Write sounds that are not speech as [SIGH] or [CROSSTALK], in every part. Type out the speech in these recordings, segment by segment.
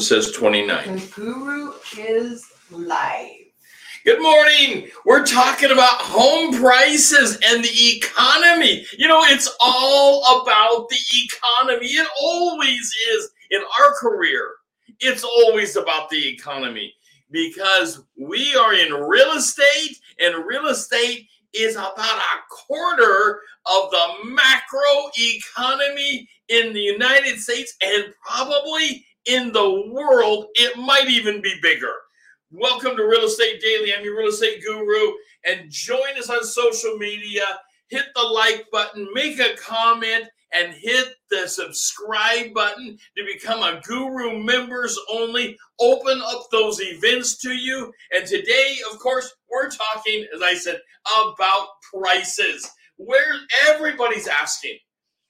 says 29. The guru is live. Good morning. We're talking about home prices and the economy. You know, it's all about the economy. It always is in our career. It's always about the economy because we are in real estate and real estate is about a quarter of the macro economy in the United States and probably in the world. It might even be bigger. Welcome to Real Estate Daily. I'm your real estate guru, and join us on social media. Hit the like button, make a comment, and hit the subscribe button to become a guru members only. Open up those events to you. And today, of course, we're talking, as I said, about prices, where everybody's asking.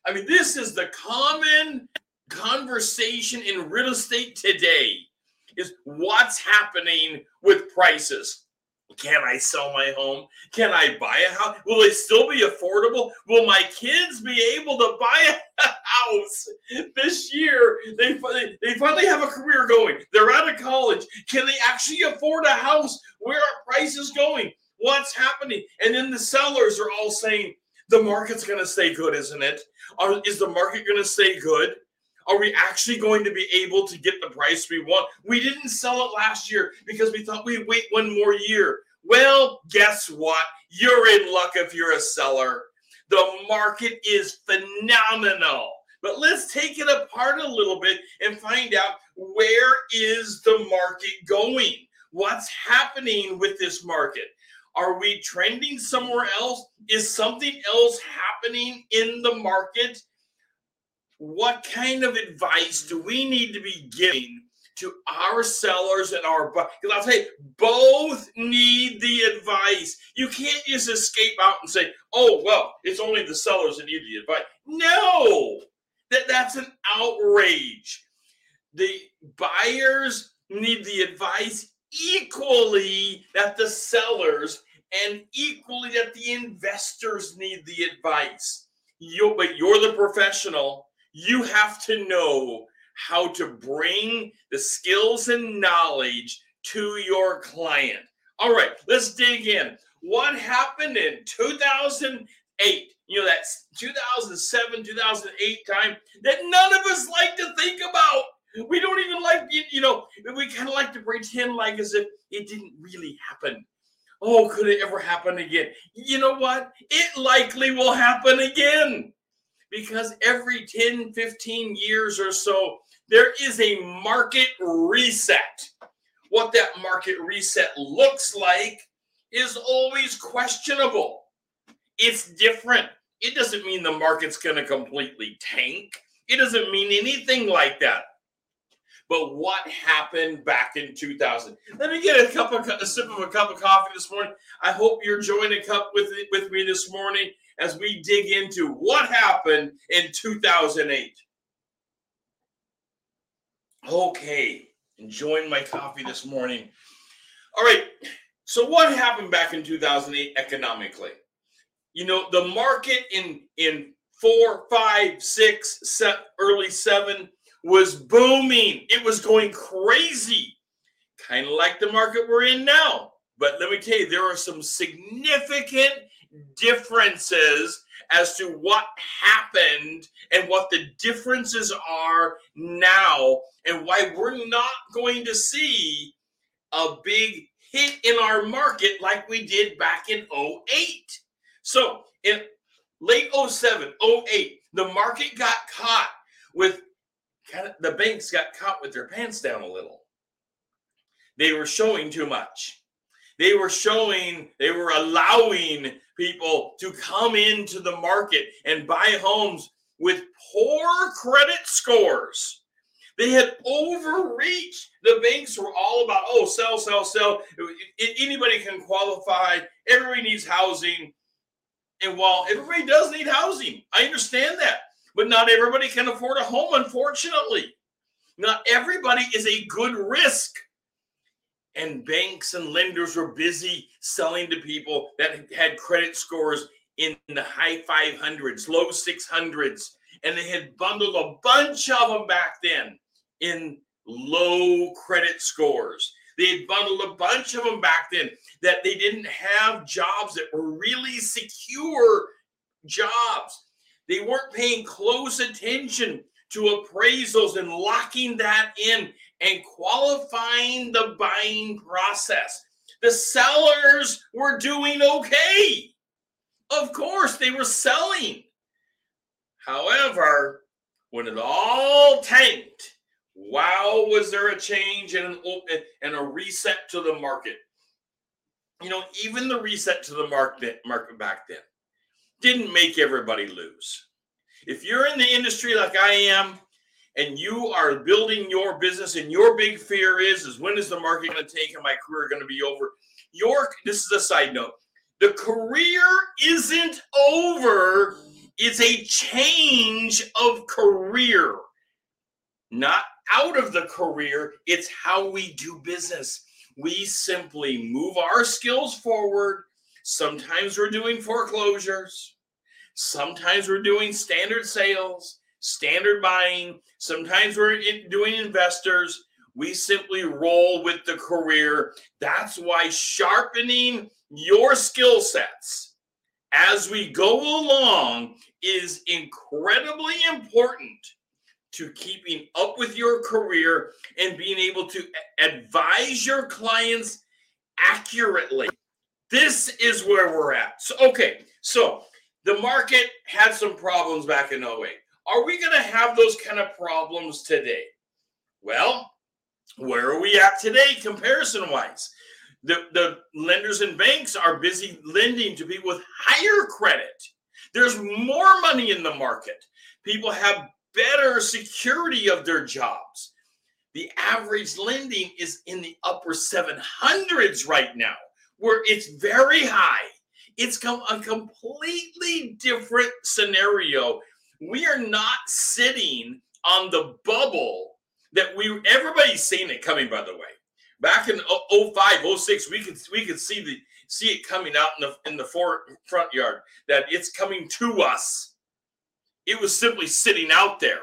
I mean, this is the common conversation in real estate today is what's happening with prices. Can I sell my home? Can I buy a house? Will it still be affordable? Will my kids be able to buy a [LAUGHS] house this year? They, they finally have a career going. They're out of college. Can they actually afford a house? Where are prices going? What's happening? And then the sellers are all saying, the market's going to stay good, isn't it? Is the market going to stay good? Are we actually going to be able to get the price we want? We didn't sell it last year because we thought we'd wait one more year. Well, guess what? You're in luck if you're a seller. The market is phenomenal. But let's take it apart a little bit and find out where is the market going? What's happening with this market? Are we trending somewhere else? Is something else happening in the market? What kind of advice do we need to be giving to our sellers and our buyers? because I'll tell you, both need the advice. You can't just escape out and say, "Oh, well, it's only the sellers that need the advice." No, that that's an outrage. The buyers need the advice equally that the sellers and equally that the investors need the advice. You, but you're the professional you have to know how to bring the skills and knowledge to your client. All right, let's dig in. What happened in 2008? You know, that's 2007, 2008 time that none of us like to think about. We don't even like, you know, we kind of like to pretend like as if it didn't really happen. Oh, could it ever happen again? You know what? It likely will happen again because every 10, 15 years or so, there is a market reset. What that market reset looks like is always questionable. It's different. It doesn't mean the market's going to completely tank. It doesn't mean anything like that. But what happened back in 2000? Let me get a cup of a sip of a cup of coffee this morning. I hope you're enjoying a cup with with me this morning as we dig into what happened in 2008. Okay, enjoying my coffee this morning. All right, so what happened back in 2008 economically? You know, the market in in four, five, six, seven, early seven was booming. It was going crazy, kind of like the market we're in now. But let me tell you, there are some significant differences as to what happened and what the differences are now and why we're not going to see a big hit in our market like we did back in 08. So in late 07, 08, the market got caught with kind of, the banks got caught with their pants down a little. They were showing too much they were showing, they were allowing people to come into the market and buy homes with poor credit scores. They had overreached. The banks were all about, oh, sell, sell, sell. Anybody can qualify. Everybody needs housing. And while everybody does need housing, I understand that. But not everybody can afford a home, unfortunately. Not everybody is a good risk and banks and lenders were busy selling to people that had credit scores in the high 500s, low 600s, and they had bundled a bunch of them back then in low credit scores. They had bundled a bunch of them back then that they didn't have jobs that were really secure jobs. They weren't paying close attention to appraisals and locking that in and qualifying the buying process. The sellers were doing okay. Of course, they were selling. However, when it all tanked, wow, was there a change and, an, open, and a reset to the market? You know, even the reset to the market market back then didn't make everybody lose. If you're in the industry like I am, and you are building your business, and your big fear is, is when is the market going to take and my career going to be over? Your this is a side note. The career isn't over. It's a change of career, not out of the career. It's how we do business. We simply move our skills forward. Sometimes we're doing foreclosures. Sometimes we're doing standard sales, standard buying. Sometimes we're in doing investors. We simply roll with the career. That's why sharpening your skill sets as we go along is incredibly important to keeping up with your career and being able to advise your clients accurately. This is where we're at. So, okay, so the market had some problems back in 08. Are we going to have those kind of problems today? Well, where are we at today, comparison wise? The, the lenders and banks are busy lending to people with higher credit. There's more money in the market. People have better security of their jobs. The average lending is in the upper 700s right now, where it's very high. It's come a completely different scenario. We are not sitting on the bubble that we everybody's seen it coming by the way. Back in 05, 06, we could we could see the see it coming out in the in the for, front yard that it's coming to us it was simply sitting out there.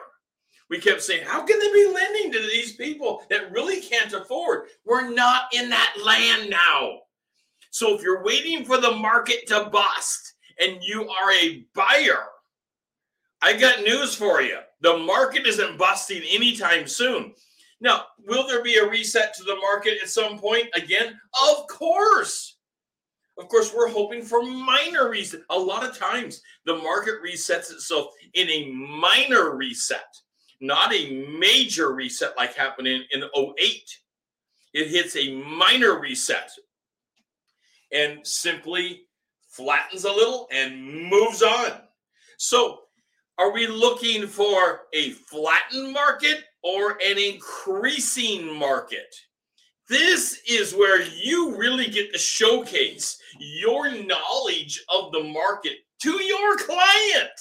We kept saying, How can they be lending to these people that really can't afford? We're not in that land now. So if you're waiting for the market to bust and you are a buyer, I got news for you. The market isn't busting anytime soon. Now, will there be a reset to the market at some point again? Of course. Of course, we're hoping for minor reset. A lot of times the market resets itself in a minor reset, not a major reset like happened in, in 08. It hits a minor reset and simply flattens a little and moves on. So, are we looking for a flattened market or an increasing market? This is where you really get to showcase your knowledge of the market to your client.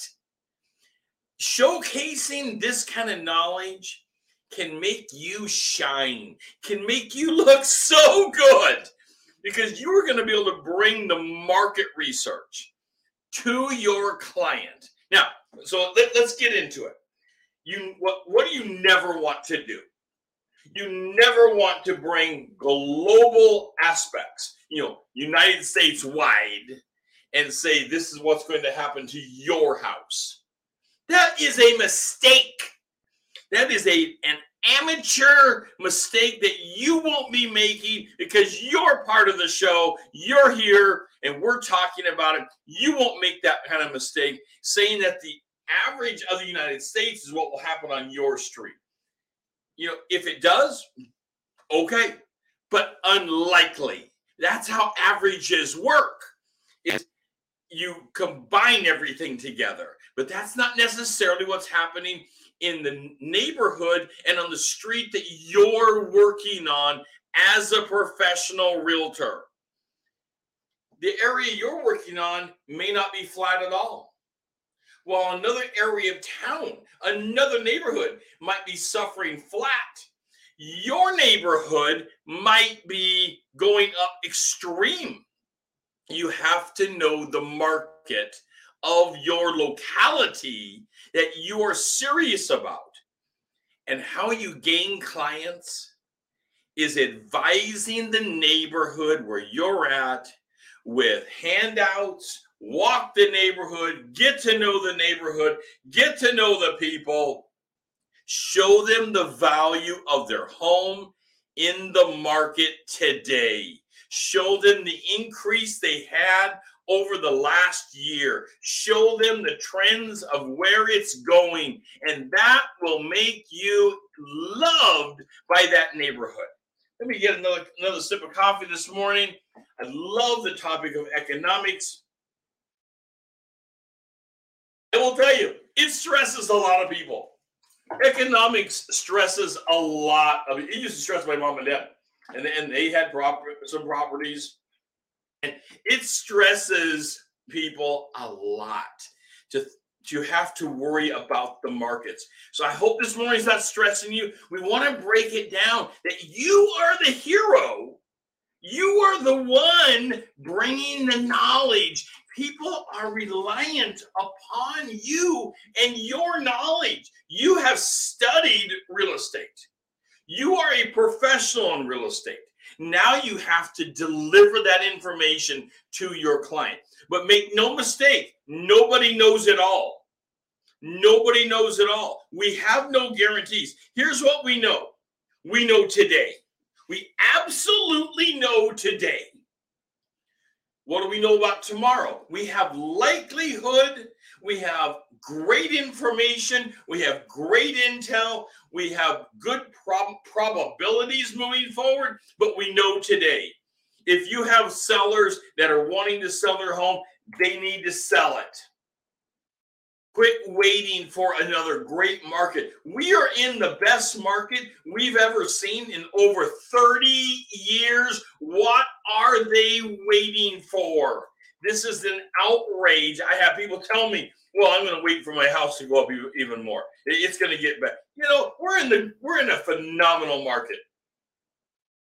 Showcasing this kind of knowledge can make you shine, can make you look so good because you are going to be able to bring the market research to your client. So let, us get into it. You what what do you never want to do? You never want to bring global aspects, you know, United States wide, and say this is what's going to happen to your house. That is a mistake. That is a an amateur mistake that you won't be making because you're part of the show. You're here and we're talking about it. You won't make that kind of mistake saying that the average of the United States is what will happen on your street you know, if it does, okay, but unlikely. That's how averages work. Is you combine everything together, but that's not necessarily what's happening in the neighborhood and on the street that you're working on as a professional realtor. The area you're working on may not be flat at all while another area of town, another neighborhood might be suffering flat. Your neighborhood might be going up extreme. You have to know the market of your locality that you are serious about. and how you gain clients is advising the neighborhood where you're at with handouts, walk the neighborhood, get to know the neighborhood, get to know the people, show them the value of their home in the market today. Show them the increase they had over the last year. Show them the trends of where it's going, and that will make you loved by that neighborhood. Let me get another another sip of coffee this morning. I love the topic of economics. I will tell you, it stresses a lot of people. Economics stresses a lot of it. used to stress my mom and dad, and, and they had some properties and it stresses people a lot to to have to worry about the markets. So I hope this morning's not stressing you. We want to break it down that you are the hero. You are the one bringing the knowledge. People are reliant upon you and your knowledge. You have studied real estate. You are a professional in real estate. Now you have to deliver that information to your client. But make no mistake, nobody knows it all. Nobody knows it all. We have no guarantees. Here's what we know we know today. We absolutely know today. What do we know about tomorrow? We have likelihood, we have great information, we have great intel, we have good prob- probabilities moving forward, but we know today if you have sellers that are wanting to sell their home, they need to sell it. Quit waiting for another great market. We are in the best market we've ever seen in over 30 years. What are they waiting for? This is an outrage. I have people tell me, well, I'm going to wait for my house to go up even more. It's going to get better. You know, we're in the we're in a phenomenal market.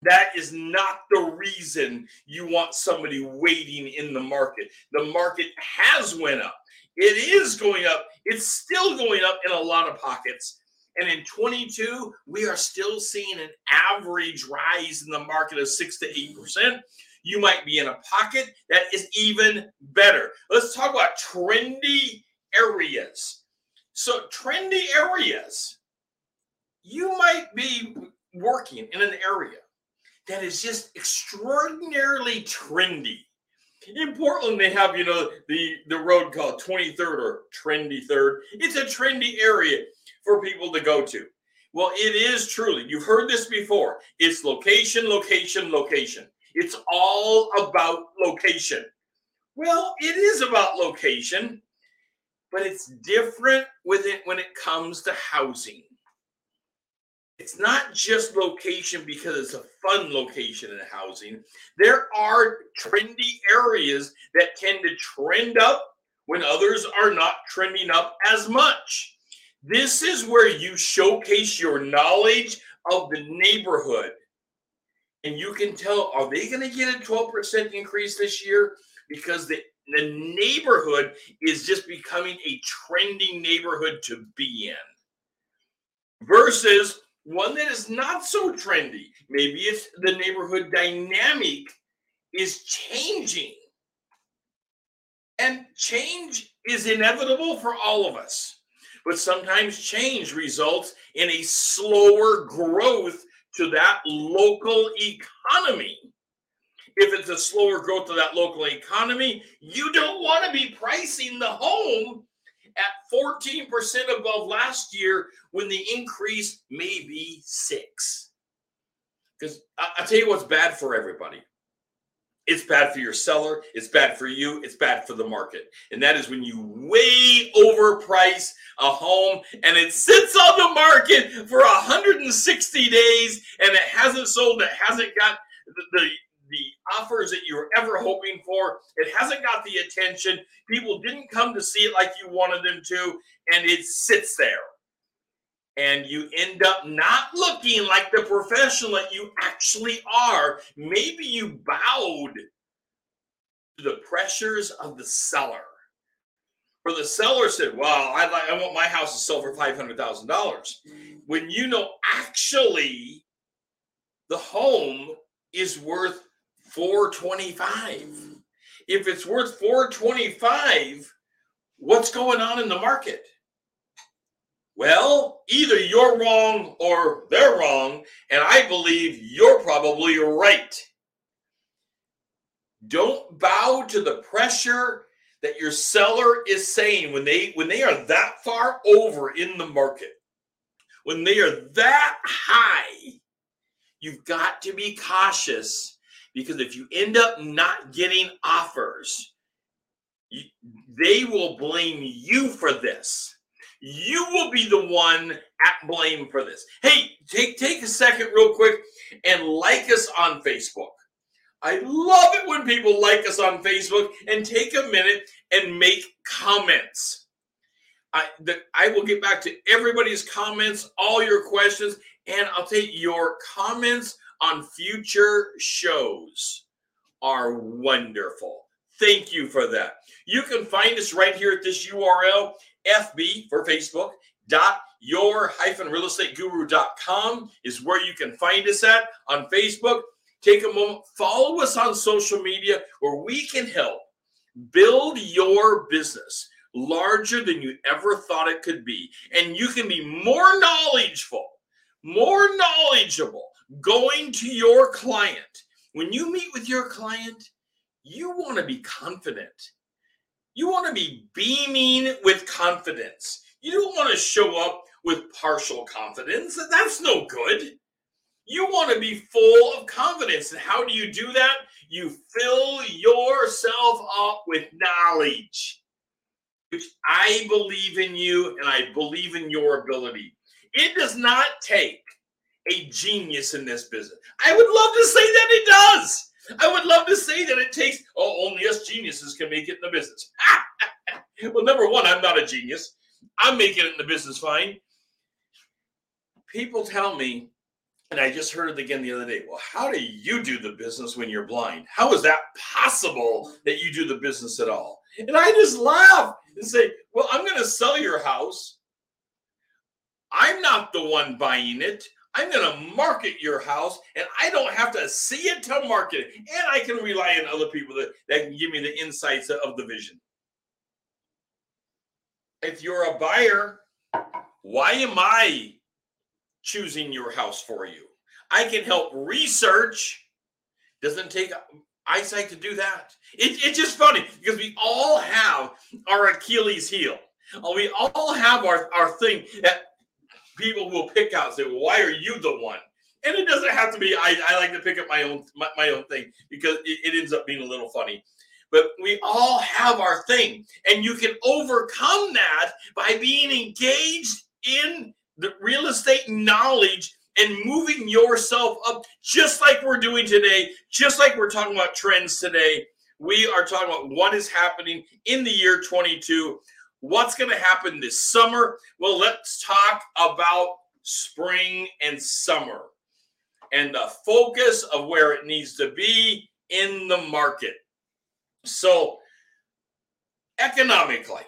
That is not the reason you want somebody waiting in the market. The market has went up. It is going up. It's still going up in a lot of pockets. And in 22, we are still seeing an average rise in the market of 6 to 8%. You might be in a pocket that is even better. Let's talk about trendy areas. So, trendy areas, you might be working in an area that is just extraordinarily trendy. In Portland, they have, you know, the, the road called 23rd or Trendy Third. It's a trendy area for people to go to. Well, it is truly, you've heard this before. It's location, location, location. It's all about location. Well, it is about location, but it's different with it when it comes to housing. It's not just location because it's a fun location in housing. There are trendy areas that tend to trend up when others are not trending up as much. This is where you showcase your knowledge of the neighborhood. And you can tell, are they going to get a 12% increase this year? Because the the neighborhood is just becoming a trending neighborhood to be in versus one that is not so trendy. Maybe it's the neighborhood dynamic is changing. And change is inevitable for all of us. But sometimes change results in a slower growth to that local economy if it's a slower growth to that local economy, you don't want to be pricing the home at 14% above last year when the increase may be six. Because I'll tell you what's bad for everybody. It's bad for your seller, it's bad for you, it's bad for the market. And that is when you way overprice a home and it sits on the market for 160 days and it hasn't sold, it hasn't got the, the the offers that you were ever hoping for. It hasn't got the attention. People didn't come to see it like you wanted them to, and it sits there. And you end up not looking like the professional that you actually are. Maybe you bowed to the pressures of the seller. Or the seller said, "Well, I I want my house to sell for five hundred thousand dollars," when you know actually the home is worth four twenty five. If it's worth four twenty five, what's going on in the market? Well, either you're wrong or they're wrong, and I believe you're probably right. Don't bow to the pressure that your seller is saying when they when they are that far over in the market. When they are that high, you've got to be cautious because if you end up not getting offers, you, they will blame you for this you will be the one at blame for this. Hey, take take a second real quick and like us on Facebook. I love it when people like us on Facebook and take a minute and make comments. I the, I will get back to everybody's comments, all your questions, and I'll take your comments on future shows are wonderful. Thank you for that. You can find us right here at this URL FB for Facebook dot your hyphen real estate guru.com is where you can find us at on Facebook. Take a moment, follow us on social media where we can help build your business larger than you ever thought it could be. And you can be more knowledgeable, more knowledgeable going to your client. When you meet with your client, you want to be confident you want to be beaming with confidence. You don't want to show up with partial confidence. That's no good. You want to be full of confidence. And how do you do that? You fill yourself up with knowledge, which I believe in you and I believe in your ability. It does not take a genius in this business. I would love to say that it does. I would love to say that it takes, oh, only us geniuses can make it in the business. [LAUGHS] well, number one, I'm not a genius. I'm making it in the business fine. People tell me, and I just heard it again the other day, well, how do you do the business when you're blind? How is that possible that you do the business at all? And I just laugh and say, well, I'm going to sell your house. I'm not the one buying it. I'm going to market your house and I don't have to see it to market it. And I can rely on other people that, that can give me the insights of the vision. If you're a buyer, why am I choosing your house for you? I can help research. Doesn't take eyesight to do that. It, it's just funny because we all have our Achilles heel. We all have our, our thing that people will pick out and say, well, why are you the one? And it doesn't have to be, I, I like to pick up my own my, my own thing because it, it ends up being a little funny. But we all have our thing. And you can overcome that by being engaged in the real estate knowledge and moving yourself up, just like we're doing today, just like we're talking about trends today. We are talking about what is happening in the year 22 What's going to happen this summer? Well, let's talk about spring and summer and the focus of where it needs to be in the market. So, economically,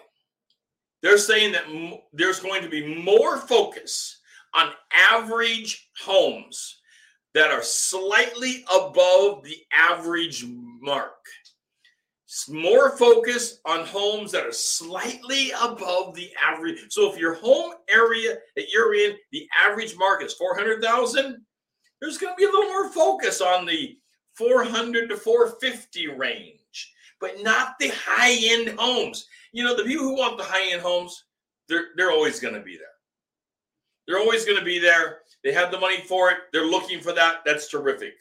they're saying that m- there's going to be more focus on average homes that are slightly above the average mark more focus on homes that are slightly above the average. So if your home area that you're in, the average market is 400,000, there's going to be a little more focus on the 400 to 450 range, but not the high-end homes. You know, the people who want the high-end homes, they're they're always going to be there. They're always going to be there. They have the money for it. They're looking for that. That's terrific.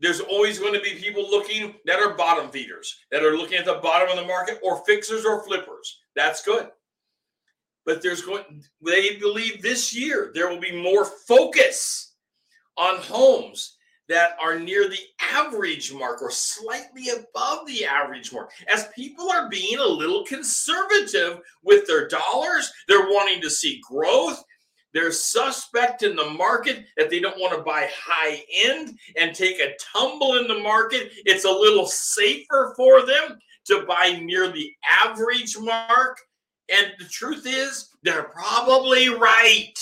There's always going to be people looking that are bottom feeders, that are looking at the bottom of the market, or fixers or flippers. That's good. But there's going, they believe this year there will be more focus on homes that are near the average mark or slightly above the average mark. As people are being a little conservative with their dollars, they're wanting to see growth. They're suspect in the market that they don't want to buy high end and take a tumble in the market. It's a little safer for them to buy near the average mark. And the truth is, they're probably right.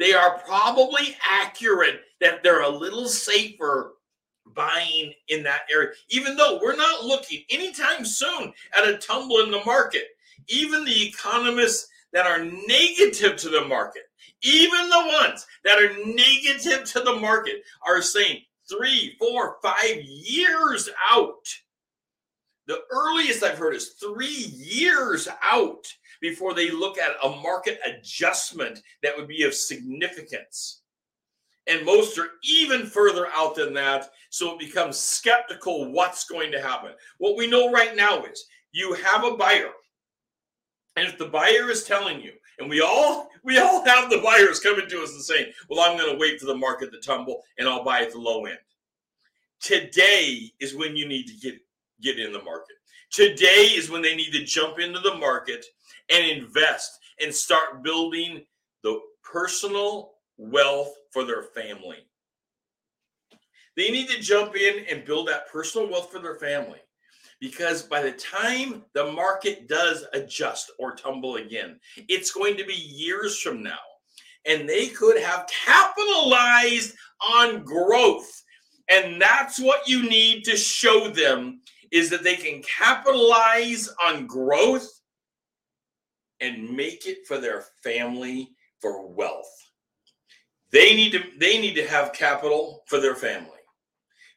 They are probably accurate that they're a little safer buying in that area, even though we're not looking anytime soon at a tumble in the market. Even the economists that are negative to the market, even the ones that are negative to the market, are saying three, four, five years out. The earliest I've heard is three years out before they look at a market adjustment that would be of significance. And most are even further out than that. So it becomes skeptical what's going to happen. What we know right now is you have a buyer. And if the buyer is telling you, and we all we all have the buyers coming to us and saying, "Well, I'm going to wait for the market to tumble and I'll buy at the low end." Today is when you need to get get in the market. Today is when they need to jump into the market and invest and start building the personal wealth for their family. They need to jump in and build that personal wealth for their family because by the time the market does adjust or tumble again, it's going to be years from now. And they could have capitalized on growth. And that's what you need to show them is that they can capitalize on growth and make it for their family for wealth. They need to they need to have capital for their family.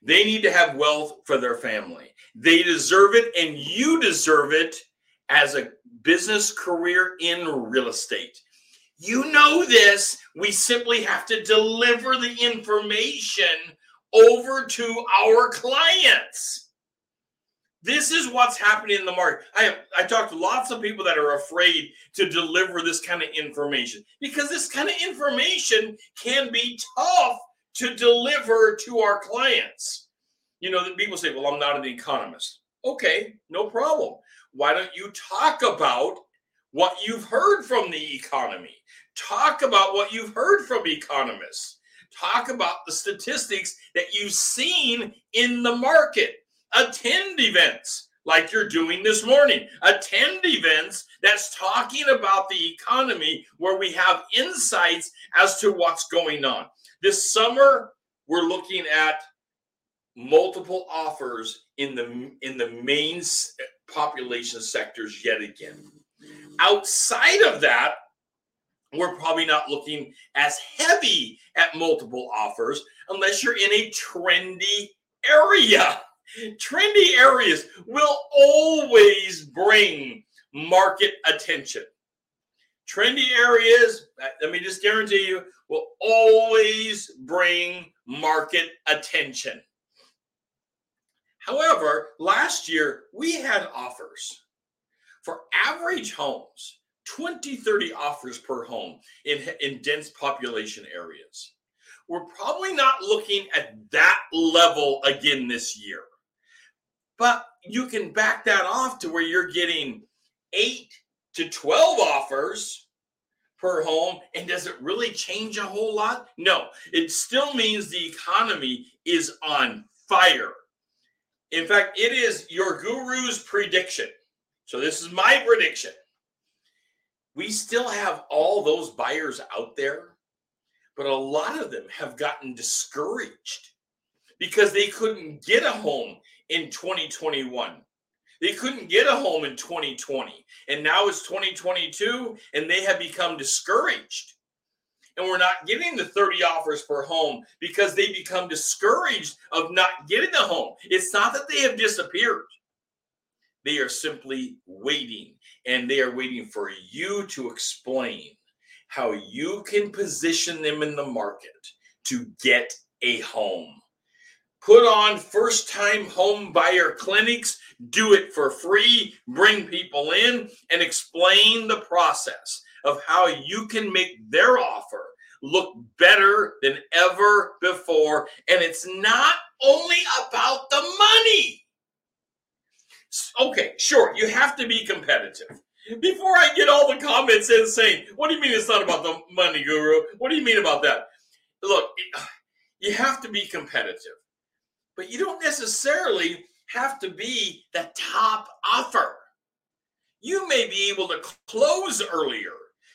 They need to have wealth for their family. They deserve it and you deserve it as a business career in real estate. You know this. We simply have to deliver the information over to our clients. This is what's happening in the market. I have, I talked to lots of people that are afraid to deliver this kind of information because this kind of information can be tough to deliver to our clients. You know, that people say, "Well, I'm not an economist." Okay, no problem. Why don't you talk about what you've heard from the economy? Talk about what you've heard from economists. Talk about the statistics that you've seen in the market attend events like you're doing this morning. Attend events that's talking about the economy where we have insights as to what's going on. This summer, we're looking at multiple offers in the in the main population sectors yet again. Outside of that, we're probably not looking as heavy at multiple offers unless you're in a trendy area. Trendy areas will always bring market attention. Trendy areas, let me just guarantee you, will always bring market attention. However, last year we had offers for average homes 20, 30 offers per home in, in dense population areas. We're probably not looking at that level again this year. But you can back that off to where you're getting eight to 12 offers per home. And does it really change a whole lot? No, it still means the economy is on fire. In fact, it is your guru's prediction. So this is my prediction. We still have all those buyers out there, but a lot of them have gotten discouraged because they couldn't get a home in 2021. They couldn't get a home in 2020. And now it's 2022 and they have become discouraged. And we're not getting the 30 offers per home because they become discouraged of not getting the home. It's not that they have disappeared. They are simply waiting and they are waiting for you to explain how you can position them in the market to get a home. Put on first time home buyer clinics, do it for free, bring people in, and explain the process of how you can make their offer look better than ever before. And it's not only about the money. Okay, sure, you have to be competitive. Before I get all the comments in saying, What do you mean it's not about the money, guru? What do you mean about that? Look, [SIGHS] you have to be competitive but you don't necessarily have to be the top offer. You may be able to close earlier.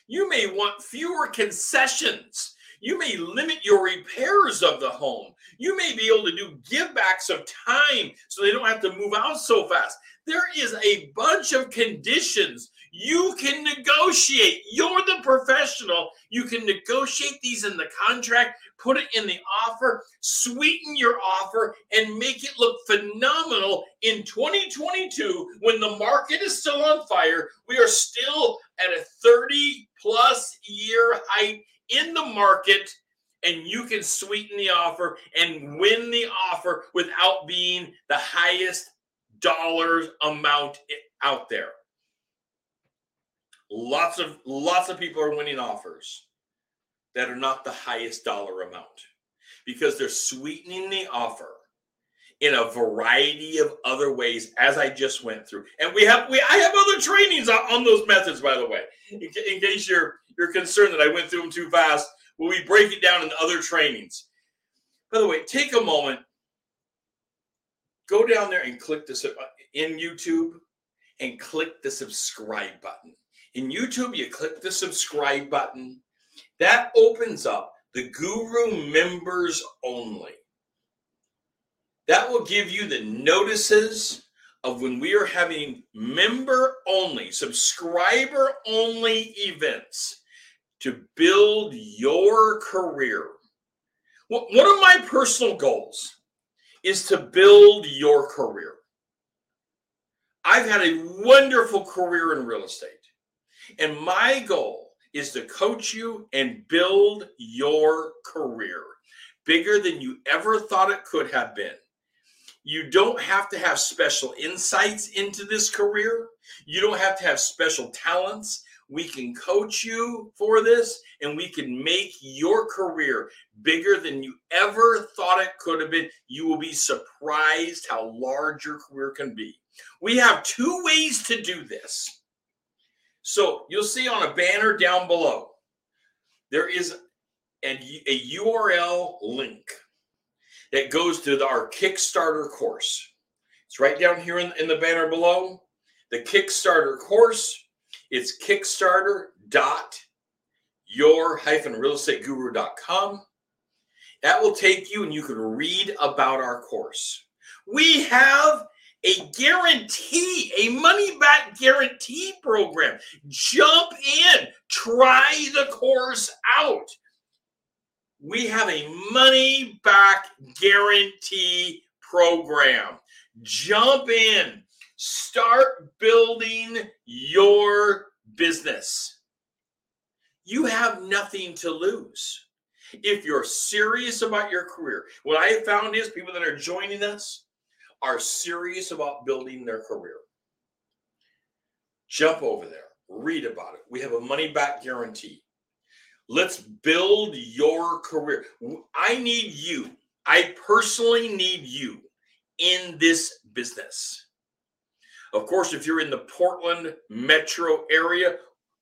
You may want fewer concessions. You may limit your repairs of the home. You may be able to do givebacks of time so they don't have to move out so fast. There is a bunch of conditions you can negotiate. You're the professional. You can negotiate these in the contract, put it in the offer, sweeten your offer, and make it look phenomenal in 2022 when the market is still on fire. We are still at a 30 plus year height in the market and you can sweeten the offer and win the offer without being the highest dollar amount out there. Lots of lots of people are winning offers that are not the highest dollar amount because they're sweetening the offer in a variety of other ways as I just went through. And we have we I have other trainings on, on those methods by the way. In, in case you're you're concerned that I went through them too fast, well, we break it down in other trainings. By the way, take a moment, go down there and click this uh, in YouTube and click the subscribe button. In YouTube, you click the subscribe button. That opens up the Guru members only. That will give you the notices of when we are having member only, subscriber only events to build your career. One of my personal goals is to build your career. I've had a wonderful career in real estate, and my goal is to coach you and build your career bigger than you ever thought it could have been. You don't have to have special insights into this career. You don't have to have special talents. We can coach you for this and we can make your career bigger than you ever thought it could have been. You will be surprised how large your career can be. We have two ways to do this. So you'll see on a banner down below, there is a, a URL link that goes to the, our Kickstarter course. It's right down here in, in the banner below. The Kickstarter course it's Kickstarter dot your hyphen real estate guru.com. That will take you and you can read about our course. We have a guarantee, a money back guarantee program. Jump in, try the course out. We have a money back guarantee program. Jump in, Start building your business. You have nothing to lose. If you're serious about your career, what I have found is people that are joining us are serious about building their career. Jump over there, read about it. We have a money back guarantee. Let's build your career. I need you. I personally need you in this business. Of course, if you're in the Portland metro area,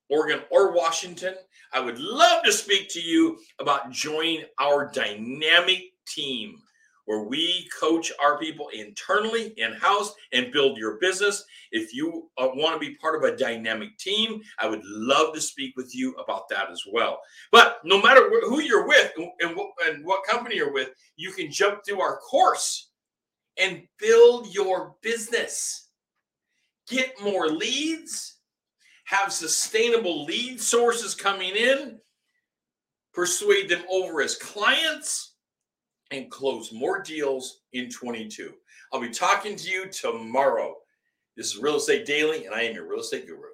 Oregon, or Washington, I would love to speak to you about joining our dynamic team where we coach our people internally, in house, and build your business. If you uh, want to be part of a dynamic team, I would love to speak with you about that as well. But no matter who you're with and and what company you're with, you can jump through our course and build your business get more leads, have sustainable lead sources coming in, persuade them over as clients, and close more deals in 22. I'll be talking to you tomorrow. This is Real Estate Daily, and I am your real estate guru.